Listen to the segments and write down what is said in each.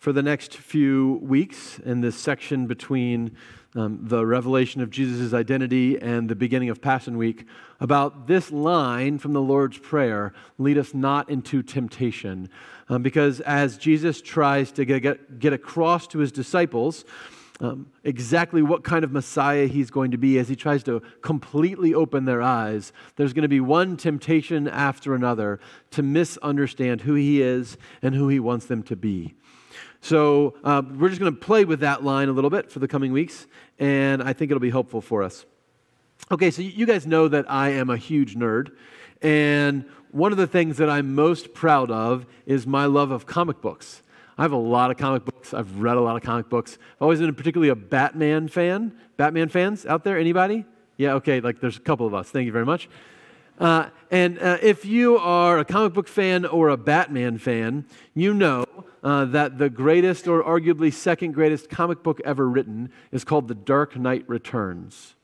for the next few weeks in this section between um, the revelation of Jesus' identity and the beginning of Passion Week about this line from the Lord's Prayer lead us not into temptation. Um, because as Jesus tries to get, get, get across to his disciples, um, exactly what kind of Messiah he's going to be as he tries to completely open their eyes. There's going to be one temptation after another to misunderstand who he is and who he wants them to be. So uh, we're just going to play with that line a little bit for the coming weeks, and I think it'll be helpful for us. Okay, so you guys know that I am a huge nerd, and one of the things that I'm most proud of is my love of comic books. I have a lot of comic books. I've read a lot of comic books. I've always been particularly a Batman fan. Batman fans out there? Anybody? Yeah, okay, like there's a couple of us. Thank you very much. Uh, and uh, if you are a comic book fan or a Batman fan, you know uh, that the greatest or arguably second greatest comic book ever written is called The Dark Knight Returns.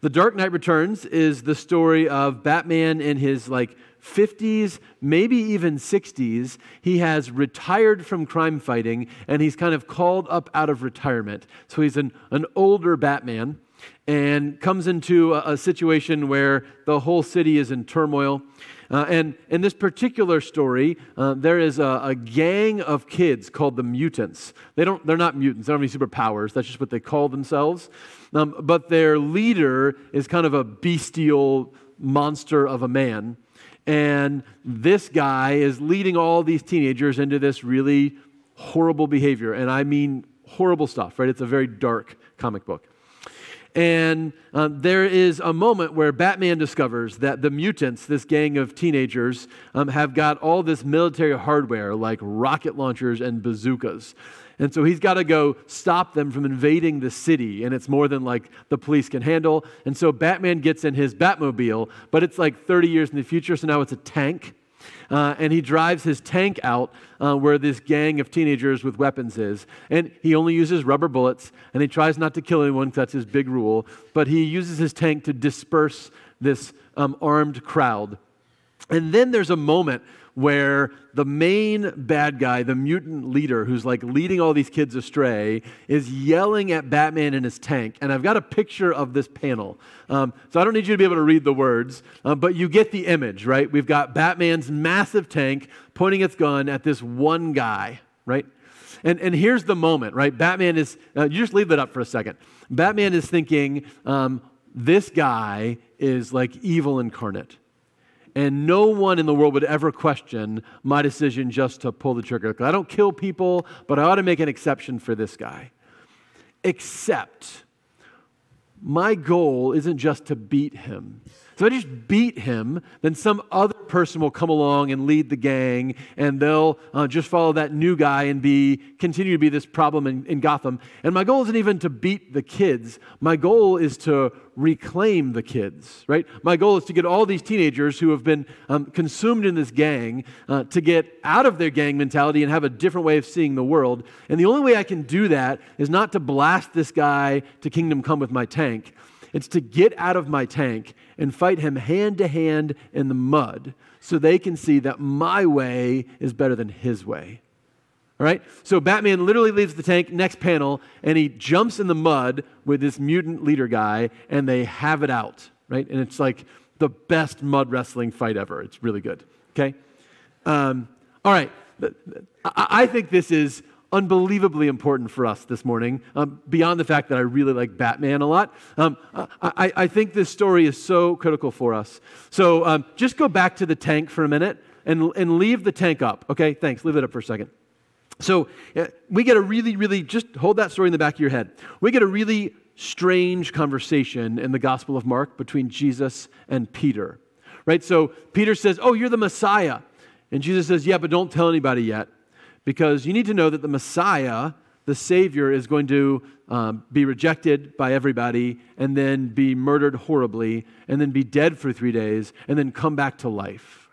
The Dark Knight Returns is the story of Batman in his like 50s, maybe even 60s, he has retired from crime fighting and he's kind of called up out of retirement. So he's an, an older Batman and comes into a, a situation where the whole city is in turmoil. Uh, and in this particular story, uh, there is a, a, gang of kids called the mutants. They don't, they're not mutants, they don't have any superpowers. That's just what they call themselves. Um, but their leader is kind of a bestial monster of a man. And this guy is leading all these teenagers into this really horrible behavior. And I mean horrible stuff, right? It's a very dark comic book. And um, there is a moment where Batman discovers that the mutants, this gang of teenagers, um, have got all this military hardware like rocket launchers and bazookas. And so he's got to go stop them from invading the city, and it's more than like the police can handle. And so Batman gets in his Batmobile, but it's like 30 years in the future, so now it's a tank. Uh, and he drives his tank out uh, where this gang of teenagers with weapons is. And he only uses rubber bullets, and he tries not to kill anyone that's his big rule. But he uses his tank to disperse this um, armed crowd. And then there's a moment where the main bad guy, the mutant leader who's like leading all these kids astray, is yelling at Batman in his tank. And I've got a picture of this panel. Um, so I don't need you to be able to read the words, uh, but you get the image, right? We've got Batman's massive tank pointing its gun at this one guy, right? And, and here's the moment, right? Batman is, uh, you just leave that up for a second. Batman is thinking, um, this guy is like evil incarnate. And no one in the world would ever question my decision just to pull the trigger. I don't kill people, but I ought to make an exception for this guy. Except my goal isn't just to beat him. So I just beat him, then some other person will come along and lead the gang, and they'll uh, just follow that new guy and be continue to be this problem in, in Gotham. And my goal isn't even to beat the kids. My goal is to reclaim the kids, right? My goal is to get all these teenagers who have been um, consumed in this gang uh, to get out of their gang mentality and have a different way of seeing the world. And the only way I can do that is not to blast this guy to kingdom come with my tank. It's to get out of my tank and fight him hand to hand in the mud so they can see that my way is better than his way. All right? So Batman literally leaves the tank, next panel, and he jumps in the mud with this mutant leader guy, and they have it out, right? And it's like the best mud wrestling fight ever. It's really good, okay? Um, all right. I think this is unbelievably important for us this morning, um, beyond the fact that I really like Batman a lot. Um, I, I, think this story is so critical for us. So um, just go back to the tank for a minute and, and leave the tank up. Okay, thanks. Leave it up for a second. So uh, we get a really, really, just hold that story in the back of your head. We get a really strange conversation in the Gospel of Mark between Jesus and Peter. Right? So Peter says, Oh, you're the Messiah. And Jesus says, Yeah, but don't tell anybody yet because you need to know that the Messiah, the Savior, is going to um, be rejected by everybody and then be murdered horribly and then be dead for three days and then come back to life.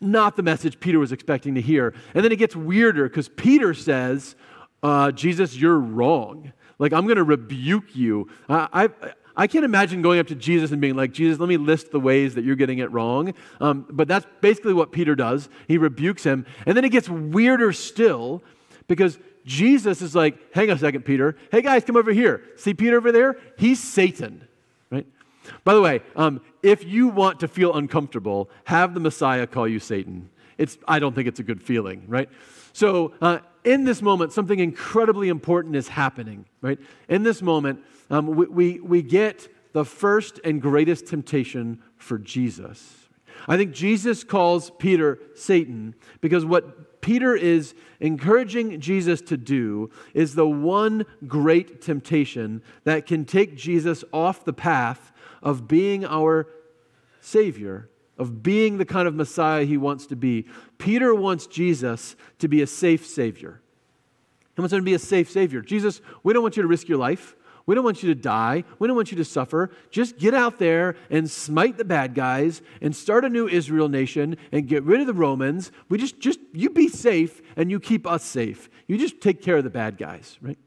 Not the message Peter was expecting to hear. And then it gets weirder because Peter says, uh, Jesus, you're wrong. Like, I'm going to rebuke you. I, I can't imagine going up to Jesus and being like, Jesus, let me list the ways that you're getting it wrong. Um, but that's basically what Peter does. He rebukes him. And then it gets weirder still Because Jesus is like, hang on a second, Peter. Hey, guys, come over here. See Peter over there? He's Satan, right? By the way, um, if you want to feel uncomfortable, have the Messiah call you Satan. It's, I don't think it's a good feeling, right? So, uh, in this moment, something incredibly important is happening, right? In this moment, um, we, we, we get the first and greatest temptation for Jesus. I think Jesus calls Peter Satan because what Peter is encouraging Jesus to do is the one great temptation that can take Jesus off the path of being our Savior, of being the kind of Messiah he wants to be. Peter wants Jesus to be a safe Savior. He wants him to be a safe Savior. Jesus, we don't want you to risk your life. We don't want you to die. We don't want you to suffer. Just get out there and smite the bad guys and start a new Israel nation and get rid of the Romans. We just, just you be safe and you keep us safe. You just take care of the bad guys, right?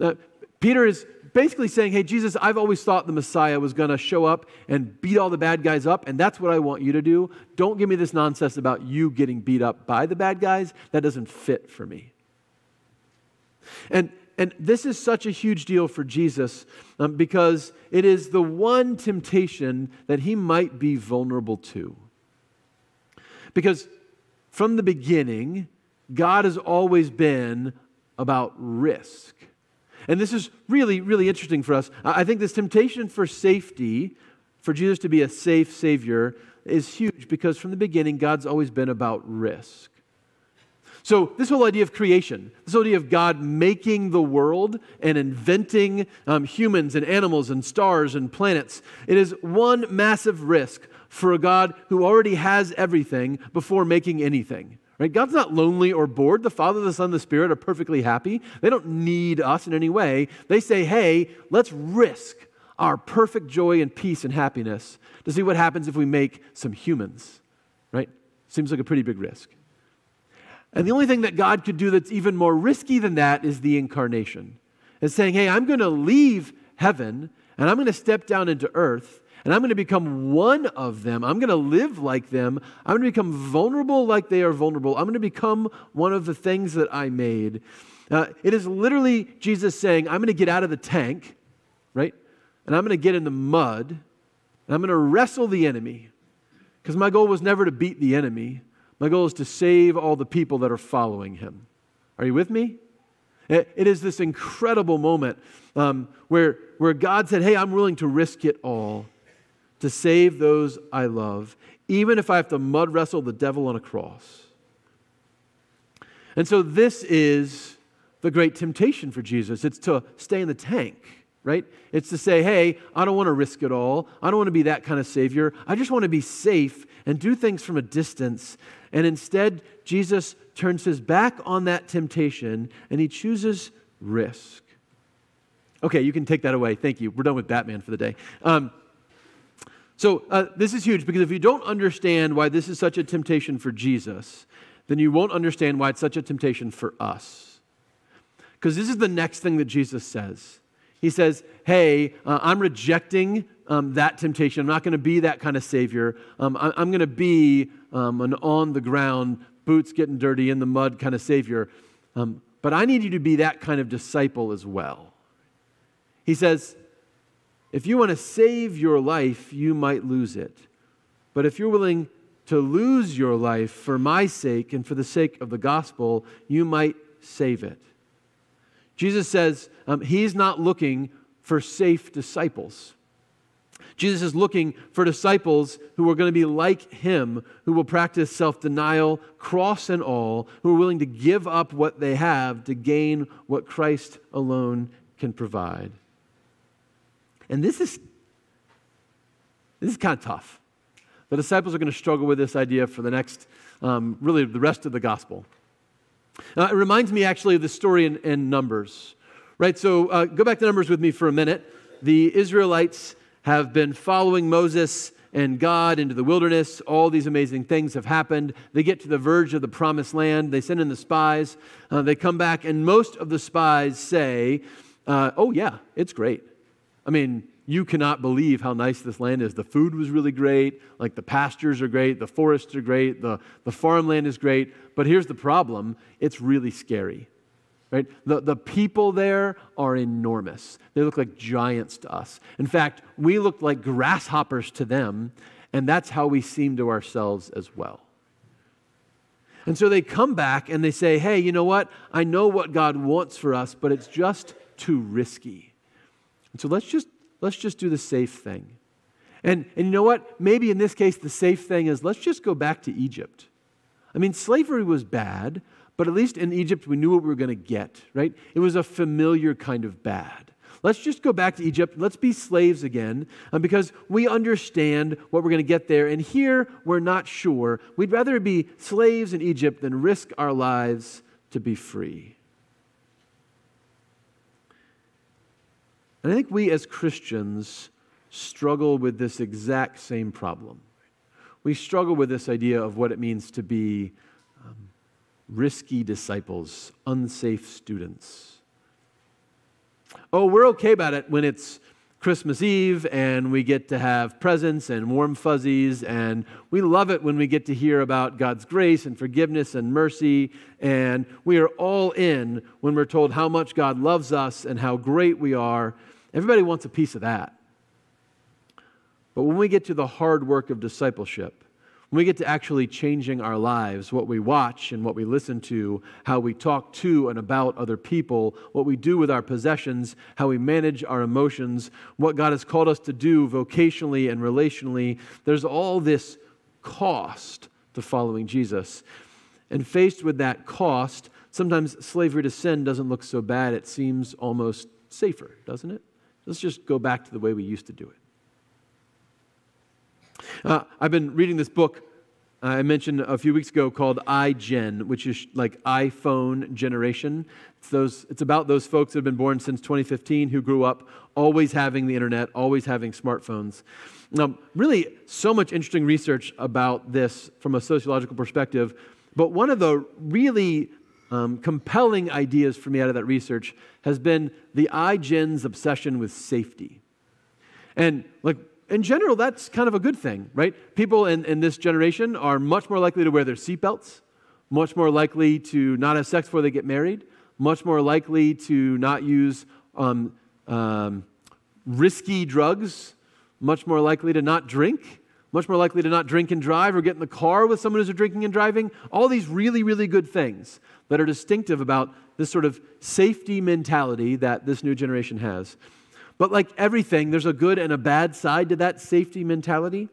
Uh, Peter is basically saying, Hey, Jesus, I've always thought the Messiah was going to show up and beat all the bad guys up, and that's what I want you to do. Don't give me this nonsense about you getting beat up by the bad guys. That doesn't fit for me. And and this is such a huge deal for Jesus um, because it is the one temptation that he might be vulnerable to. Because from the beginning, God has always been about risk. And this is really, really interesting for us. I think this temptation for safety, for Jesus to be a safe Savior, is huge because from the beginning, God's always been about risk. So, this whole idea of creation, this idea of God making the world and inventing um, humans and animals and stars and planets, it is one massive risk for a God who already has everything before making anything. Right? God's not lonely or bored. The Father, the Son, the Spirit are perfectly happy. They don't need us in any way. They say, hey, let's risk our perfect joy and peace and happiness to see what happens if we make some humans. Right? Seems like a pretty big risk. And the only thing that God could do that's even more risky than that is the incarnation. It's saying, hey, I'm going to leave heaven and I'm going to step down into earth and I'm going to become one of them. I'm going to live like them. I'm going to become vulnerable like they are vulnerable. I'm going to become one of the things that I made. Uh, it is literally Jesus saying, I'm going to get out of the tank, right? And I'm going to get in the mud and I'm going to wrestle the enemy. Because my goal was never to beat the enemy. My goal is to save all the people that are following him. Are you with me? it, is this incredible moment um, where, where God said, Hey, I'm willing to risk it all to save those I love, even if I have to mud wrestle the devil on a cross. And so, this is the great temptation for Jesus it's to stay in the tank right? It's to say, hey, I don't want to risk it all. I don't want to be that kind of Savior. I just want to be safe and do things from a distance. And instead, Jesus turns his back on that temptation and he chooses risk. Okay, you can take that away. Thank you. We're done with Batman for the day. Um, so, uh, this is huge because if you don't understand why this is such a temptation for Jesus, then you won't understand why it's such a temptation for us. Because this is the next thing that Jesus says. He says, Hey, uh, I'm rejecting um, that temptation. I'm not going to be that kind of Savior. Um, I, am going to be um, an on the ground, boots getting dirty in the mud kind of Savior. Um, but I need you to be that kind of disciple as well. He says, If you want to save your life, you might lose it. But if you're willing to lose your life for my sake and for the sake of the gospel, you might save it. Jesus says um, he's not looking for safe disciples. Jesus is looking for disciples who are going to be like him, who will practice self denial, cross and all, who are willing to give up what they have to gain what Christ alone can provide. And this is, this is kind of tough. The disciples are going to struggle with this idea for the next, um, really, the rest of the gospel. Uh, it reminds me actually of the story in, in Numbers, right? So uh, go back to Numbers with me for a minute. The Israelites have been following Moses and God into the wilderness. All these amazing things have happened. They get to the verge of the promised land. They send in the spies. Uh, they come back, and most of the spies say, uh, Oh, yeah, it's great. I mean, you cannot believe how nice this land is. The food was really great, like the pastures are great, the forests are great, the, the farmland is great. But here's the problem it's really scary. Right? The, the people there are enormous. They look like giants to us. In fact, we look like grasshoppers to them, and that's how we seem to ourselves as well. And so they come back and they say, hey, you know what? I know what God wants for us, but it's just too risky. And so let's just, let's just do the safe thing. And, and you know what? Maybe in this case, the safe thing is let's just go back to Egypt. I mean, slavery was bad, but at least in Egypt, we knew what we were going to get, right? It was a familiar kind of bad. Let's just go back to Egypt. Let's be slaves again um, because we understand what we're going to get there. And here, we're not sure. We'd rather be slaves in Egypt than risk our lives to be free. And I think we as Christians struggle with this exact same problem. We struggle with this idea of what it means to be um, risky disciples, unsafe students. Oh, we're okay about it when it's Christmas Eve and we get to have presents and warm fuzzies, and we love it when we get to hear about God's grace and forgiveness and mercy, and we are all in when we're told how much God loves us and how great we are. Everybody wants a piece of that. But when we get to the hard work of discipleship, when we get to actually changing our lives, what we watch and what we listen to, how we talk to and about other people, what we do with our possessions, how we manage our emotions, what God has called us to do vocationally and relationally, there's all this cost to following Jesus. And faced with that cost, sometimes slavery to sin doesn't look so bad. It seems almost safer, doesn't it? Let's just go back to the way we used to do it. Uh, I've been reading this book uh, I mentioned a few weeks ago called iGen, which is like iPhone generation. It's, those, it's about those folks that have been born since 2015 who grew up always having the internet, always having smartphones. Now, really, so much interesting research about this from a sociological perspective. But one of the really um, compelling ideas for me out of that research has been the iGen's obsession with safety. And like in general, that's kind of a good thing, right? People in, in this generation are much more likely to wear their seatbelts, much more likely to not have sex before they get married, much more likely to not use um, um, risky drugs, much more likely to not drink, much more likely to not drink and drive or get in the car with someone who's drinking and driving. All these really, really good things that are distinctive about this sort of safety mentality that this new generation has. But like everything, there's a good and a bad side to that safety mentality.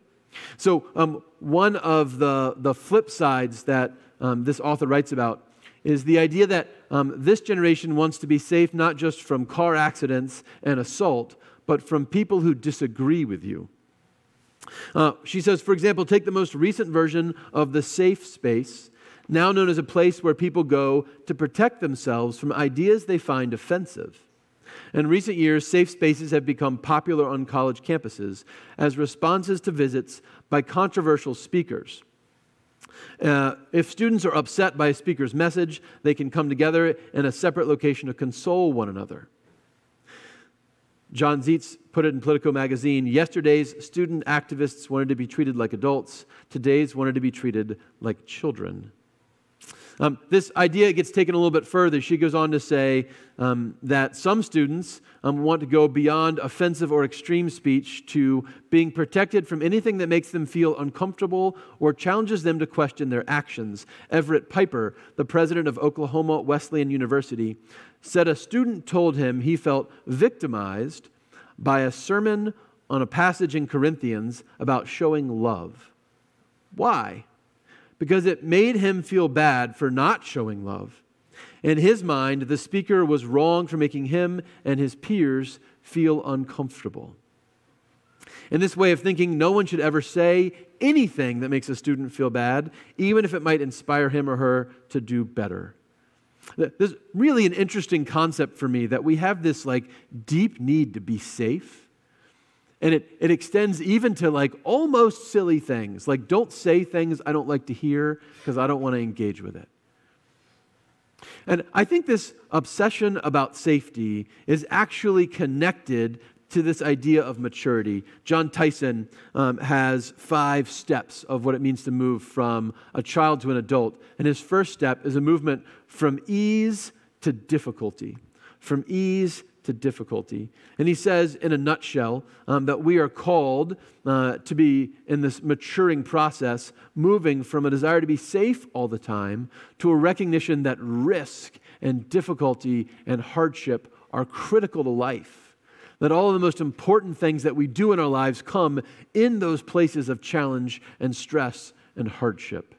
So, um, one of the, the flip sides that um, this author writes about is the idea that um, this generation wants to be safe not just from car accidents and assault, but from people who disagree with you. Uh, she says, for example, take the most recent version of the safe space, now known as a place where people go to protect themselves from ideas they find offensive. In recent years, safe spaces have become popular on college campuses as responses to visits by controversial speakers. Uh, if students are upset by a speaker's message, they can come together in a separate location to console one another. John Ziets put it in Politico magazine Yesterday's student activists wanted to be treated like adults, today's wanted to be treated like children. Um, this idea gets taken a little bit further. She goes on to say um, that some students um, want to go beyond offensive or extreme speech to being protected from anything that makes them feel uncomfortable or challenges them to question their actions. Everett Piper, the president of Oklahoma Wesleyan University, said a student told him he felt victimized by a sermon on a passage in Corinthians about showing love. Why? Because it made him feel bad for not showing love. In his mind, the speaker was wrong for making him and his peers feel uncomfortable. In this way of thinking, no one should ever say anything that makes a student feel bad, even if it might inspire him or her to do better. There's really an interesting concept for me that we have this like deep need to be safe and it, it extends even to like almost silly things. Like, don't say things I don't like to hear because I don't want to engage with it. And I think this obsession about safety is actually connected to this idea of maturity. John Tyson um, has five steps of what it means to move from a child to an adult. And his first step is a movement from ease to difficulty. From ease to difficulty. And he says, in a nutshell, um, that we are called uh, to be in this maturing process, moving from a desire to be safe all the time to a recognition that risk and difficulty and hardship are critical to life. That all of the most important things that we do in our lives come in those places of challenge and stress and hardship.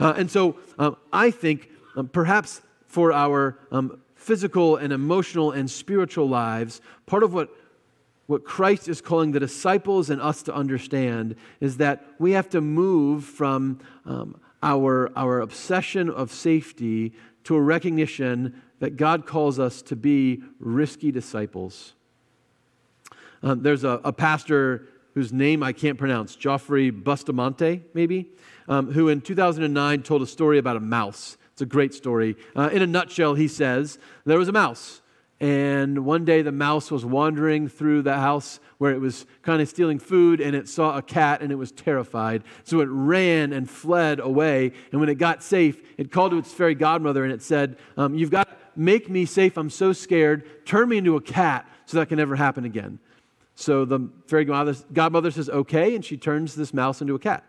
Uh, and so um, I think um, perhaps for our um, physical and emotional and spiritual lives, part of what, what Christ is calling the disciples and us to understand is that we have to move from um, our, our obsession of safety to a recognition that God calls us to be risky disciples. Um, there's a, a, pastor whose name I can't pronounce, Geoffrey Bustamante, maybe, um, who in 2009 told a story about a mouse. It's a great story. Uh, in a nutshell, he says there was a mouse, and one day the mouse was wandering through the house where it was kind of stealing food, and it saw a cat and it was terrified. So it ran and fled away. And when it got safe, it called to its fairy godmother and it said, um, You've got to make me safe. I'm so scared. Turn me into a cat so that can never happen again. So the fairy godmother says, okay, and she turns this mouse into a cat.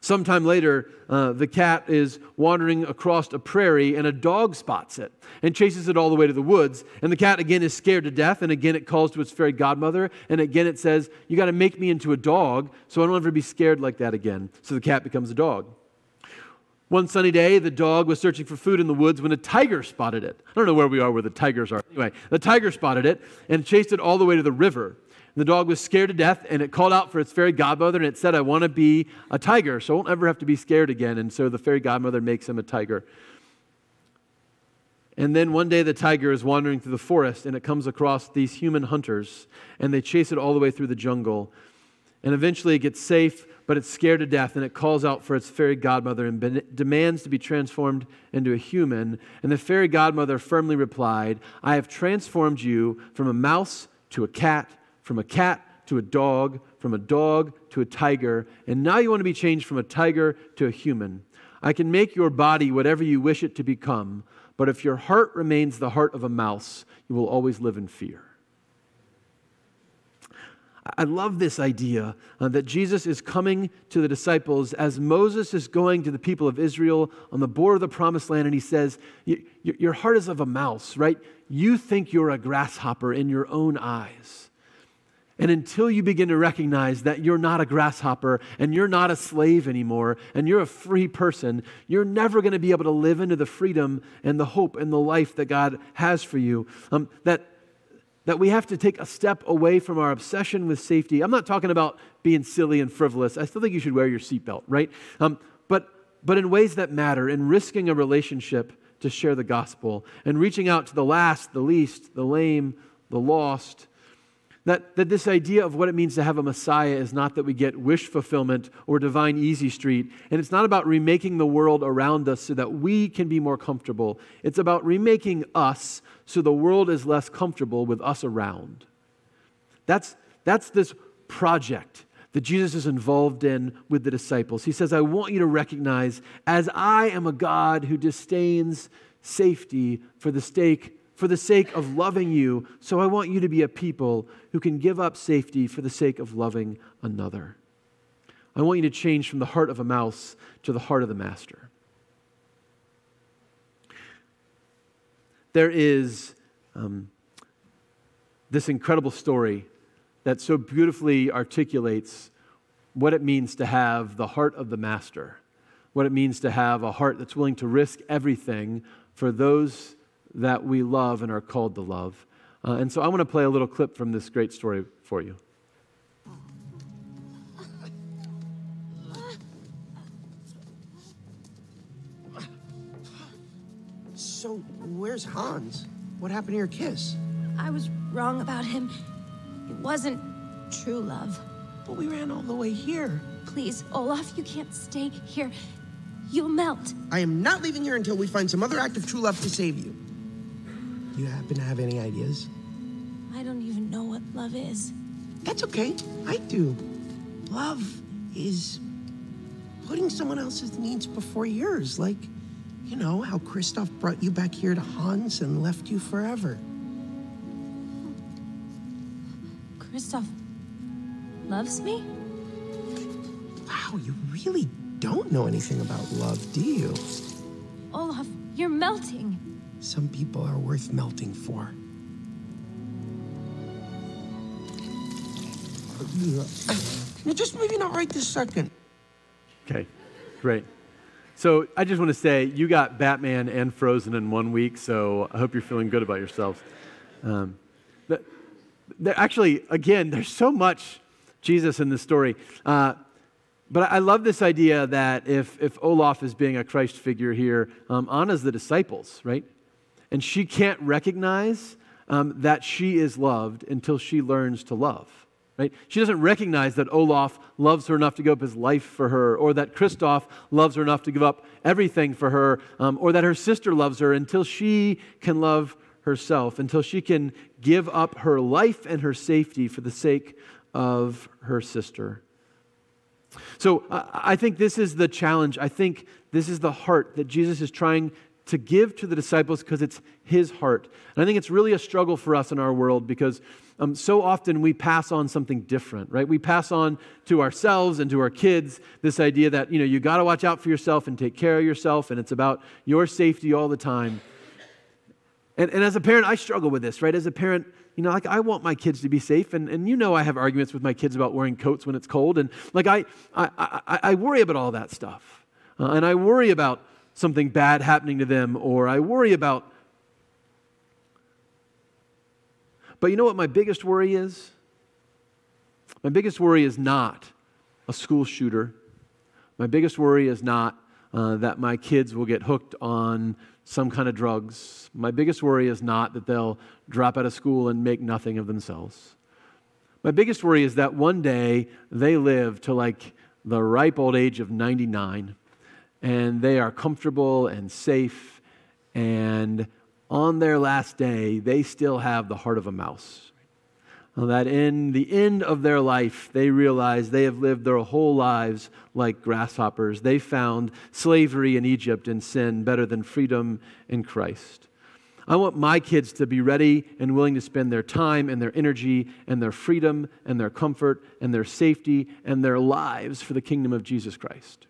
Sometime later, uh, the cat is wandering across a prairie and a dog spots it and chases it all the way to the woods. And the cat again is scared to death. And again, it calls to its fairy godmother. And again, it says, You got to make me into a dog so I don't ever be scared like that again. So the cat becomes a dog. One sunny day, the dog was searching for food in the woods when a tiger spotted it. I don't know where we are where the tigers are. Anyway, the tiger spotted it and chased it all the way to the river. The dog was scared to death and it called out for its fairy godmother and it said, I want to be a tiger, so I won't ever have to be scared again. And so the fairy godmother makes him a tiger. And then one day the tiger is wandering through the forest and it comes across these human hunters and they chase it all the way through the jungle. And eventually it gets safe but it's scared to death and it calls out for its fairy godmother and be- demands to be transformed into a human. And the fairy godmother firmly replied, I have transformed you from a mouse to a cat, from a cat to a dog, from a dog to a tiger, and now you want to be changed from a tiger to a human. I can make your body whatever you wish it to become, but if your heart remains the heart of a mouse, you will always live in fear. I love this idea uh, that Jesus is coming to the disciples as Moses is going to the people of Israel on the border of the promised land, and he says, Your heart is of a mouse, right? You think you're a grasshopper in your own eyes. And until you begin to recognize that you're not a grasshopper and you're not a slave anymore and you're a free person, you're never going to be able to live into the freedom and the hope and the life that God has for you. Um, that that we have to take a step away from our obsession with safety. I'm not talking about being silly and frivolous. I still think you should wear your seatbelt, right? Um, but, but in ways that matter, in risking a relationship to share the gospel, and reaching out to the last, the least, the lame, the lost, that, that this idea of what it means to have a Messiah is not that we get wish fulfillment or divine easy street. And it's not about remaking the world around us so that we can be more comfortable. It's about remaking us so the world is less comfortable with us around. That's, that's this project that Jesus is involved in with the disciples. He says, I want you to recognize as I am a God who disdains safety for the sake for the sake of loving you. So I want you to be a people who can give up safety for the sake of loving another. I want you to change from the heart of a mouse to the heart of the master. There is um, this incredible story that so beautifully articulates what it means to have the heart of the master, what it means to have a heart that's willing to risk everything for those that we love and are called to love. Uh, and so I want to play a little clip from this great story for you. So, where's Hans? What happened to your kiss? I was wrong about him. It wasn't true love. But we ran all the way here. Please, Olaf, you can't stay here. You'll melt. I am not leaving here until we find some other act of true love to save you. Do you happen to have any ideas? I don't even know what love is. That's okay. I do. Love is putting someone else's needs before yours. Like, you know, how Kristoff brought you back here to Hans and left you forever. Kristoff loves me? Wow, you really don't know anything about love, do you? Olaf, you're melting. Some people are worth melting for. No, just maybe not right this second. Okay, great. So I just want to say you got Batman and Frozen in one week, so I hope you're feeling good about yourselves. Um, but there, actually, again, there's so much Jesus in this story. Uh, but I love this idea that if, if Olaf is being a Christ figure here, um, Anna's the disciples, right? And she can't recognize um, that she is loved until she learns to love. Right? She doesn't recognize that Olaf loves her enough to give up his life for her, or that Kristoff loves her enough to give up everything for her, um, or that her sister loves her until she can love herself, until she can give up her life and her safety for the sake of her sister. So I think this is the challenge. I think this is the heart that Jesus is trying to give to the disciples because it's his heart. And I think it's really a struggle for us in our world because um, so often we pass on something different, right? We pass on to ourselves and to our kids this idea that, you know, you got to watch out for yourself and take care of yourself, and it's about your safety all the time. And, and as a parent, I struggle with this, right? As a parent, you know, like I want my kids to be safe, and, and you know I have arguments with my kids about wearing coats when it's cold, and like I, I, I, I worry about all that stuff. Uh, and I worry about something bad happening to them, or I worry about. But you know what my biggest worry is? My biggest worry is not a school shooter. My biggest worry is not uh, that my kids will get hooked on some kind of drugs. My biggest worry is not that they'll drop out of school and make nothing of themselves. My biggest worry is that one day they live to like the ripe old age of 99 and they are comfortable and safe, and on their last day, they still have the heart of a mouse. That in the end of their life, they realize they have lived their whole lives like grasshoppers. They found slavery in Egypt and sin better than freedom in Christ. I want my kids to be ready and willing to spend their time and their energy and their freedom and their comfort and their safety and their lives for the kingdom of Jesus Christ.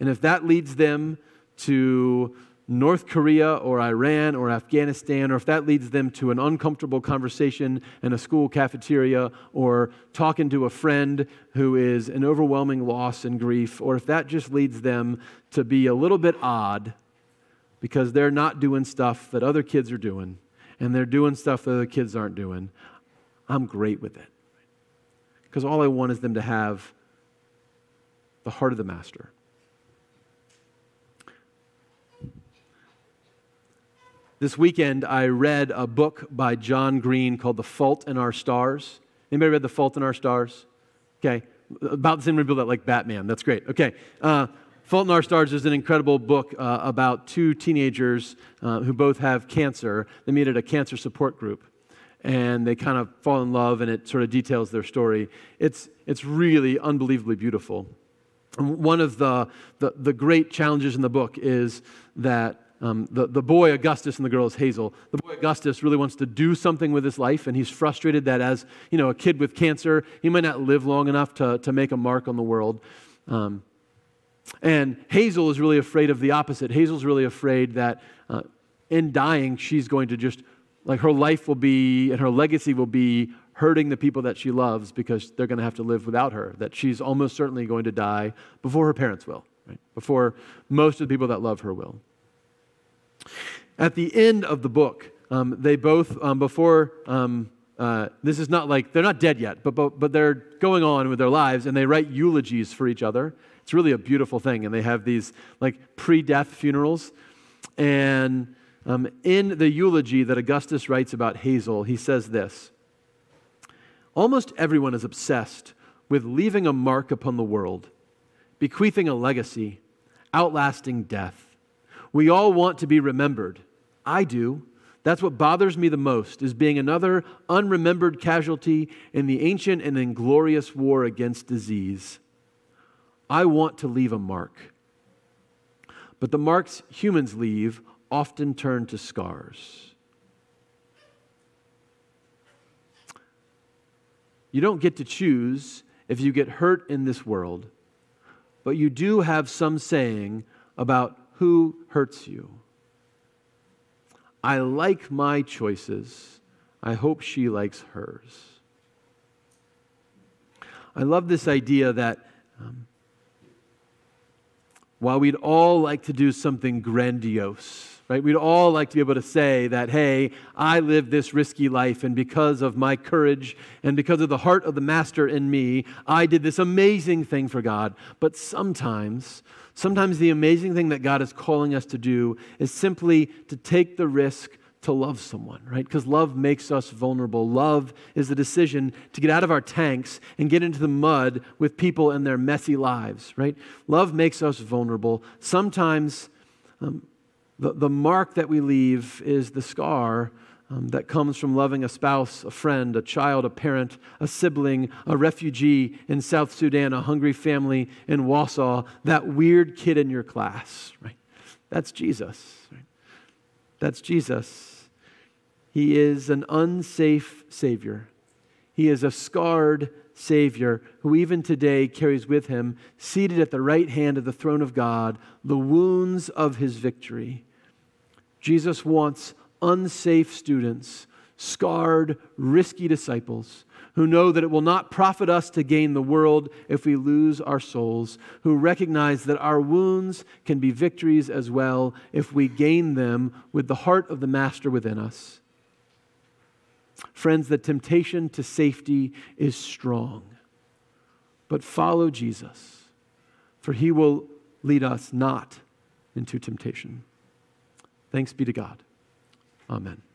And if that leads them to North Korea or Iran or Afghanistan, or if that leads them to an uncomfortable conversation in a school cafeteria, or talking to a friend who is an overwhelming loss and grief, or if that just leads them to be a little bit odd because they're not doing stuff that other kids are doing, and they're doing stuff that other kids aren't doing, I'm great with it. Because all I want is them to have the heart of the Master. This weekend, I read a book by John Green called The Fault in Our Stars. Anybody read The Fault in Our Stars? Okay. About the same people that like Batman. That's great. Okay. Uh, Fault in Our Stars is an incredible book uh, about two teenagers uh, who both have cancer. They meet at a cancer support group and they kind of fall in love, and it sort of details their story. It's, it's really unbelievably beautiful. one of the, the, the great challenges in the book is that um, the, the boy Augustus and the girl is Hazel. The boy Augustus really wants to do something with his life, and he's frustrated that as you know, a kid with cancer, he might not live long enough to, to make a mark on the world. Um, and Hazel is really afraid of the opposite. Hazel's really afraid that uh, in dying, she's going to just, like, her life will be and her legacy will be hurting the people that she loves because they're going to have to live without her. That she's almost certainly going to die before her parents will, right? before most of the people that love her will. At the end of the book, um, they both, um, before, um, uh, this is not like, they're not dead yet, but, but, but they're going on with their lives and they write eulogies for each other. It's really a beautiful thing. And they have these like pre death funerals. And um, in the eulogy that Augustus writes about Hazel, he says this Almost everyone is obsessed with leaving a mark upon the world, bequeathing a legacy, outlasting death. We all want to be remembered. I do. That's what bothers me the most, is being another unremembered casualty in the ancient and inglorious war against disease. I want to leave a mark. But the marks humans leave often turn to scars. You don't get to choose if you get hurt in this world, but you do have some saying about who hurts you. I like my choices. I hope she likes hers. I love this idea that um, while we'd all like to do something grandiose, right? We'd all like to be able to say that, hey, I lived this risky life, and because of my courage and because of the heart of the Master in me, I did this amazing thing for God. But sometimes, sometimes the amazing thing that God is calling us to do is simply to take the risk to love someone, right? Because love makes us vulnerable. Love is the decision to get out of our tanks and get into the mud with people and their messy lives, right? Love makes us vulnerable. Sometimes um, the, the mark that we leave is the scar um, that comes from loving a spouse, a friend, a child, a parent, a sibling, a refugee in South Sudan, a hungry family in Wausau, that weird kid in your class, right? That's Jesus, right? That's Jesus. He is an unsafe Savior. He is a scarred Savior who, even today, carries with him, seated at the right hand of the throne of God, the wounds of his victory. Jesus wants unsafe students, scarred, risky disciples who know that it will not profit us to gain the world if we lose our souls, who recognize that our wounds can be victories as well if we gain them with the heart of the Master within us. Friends, the temptation to safety is strong, but follow Jesus, for he will lead us not into temptation. Thanks be to God. Amen.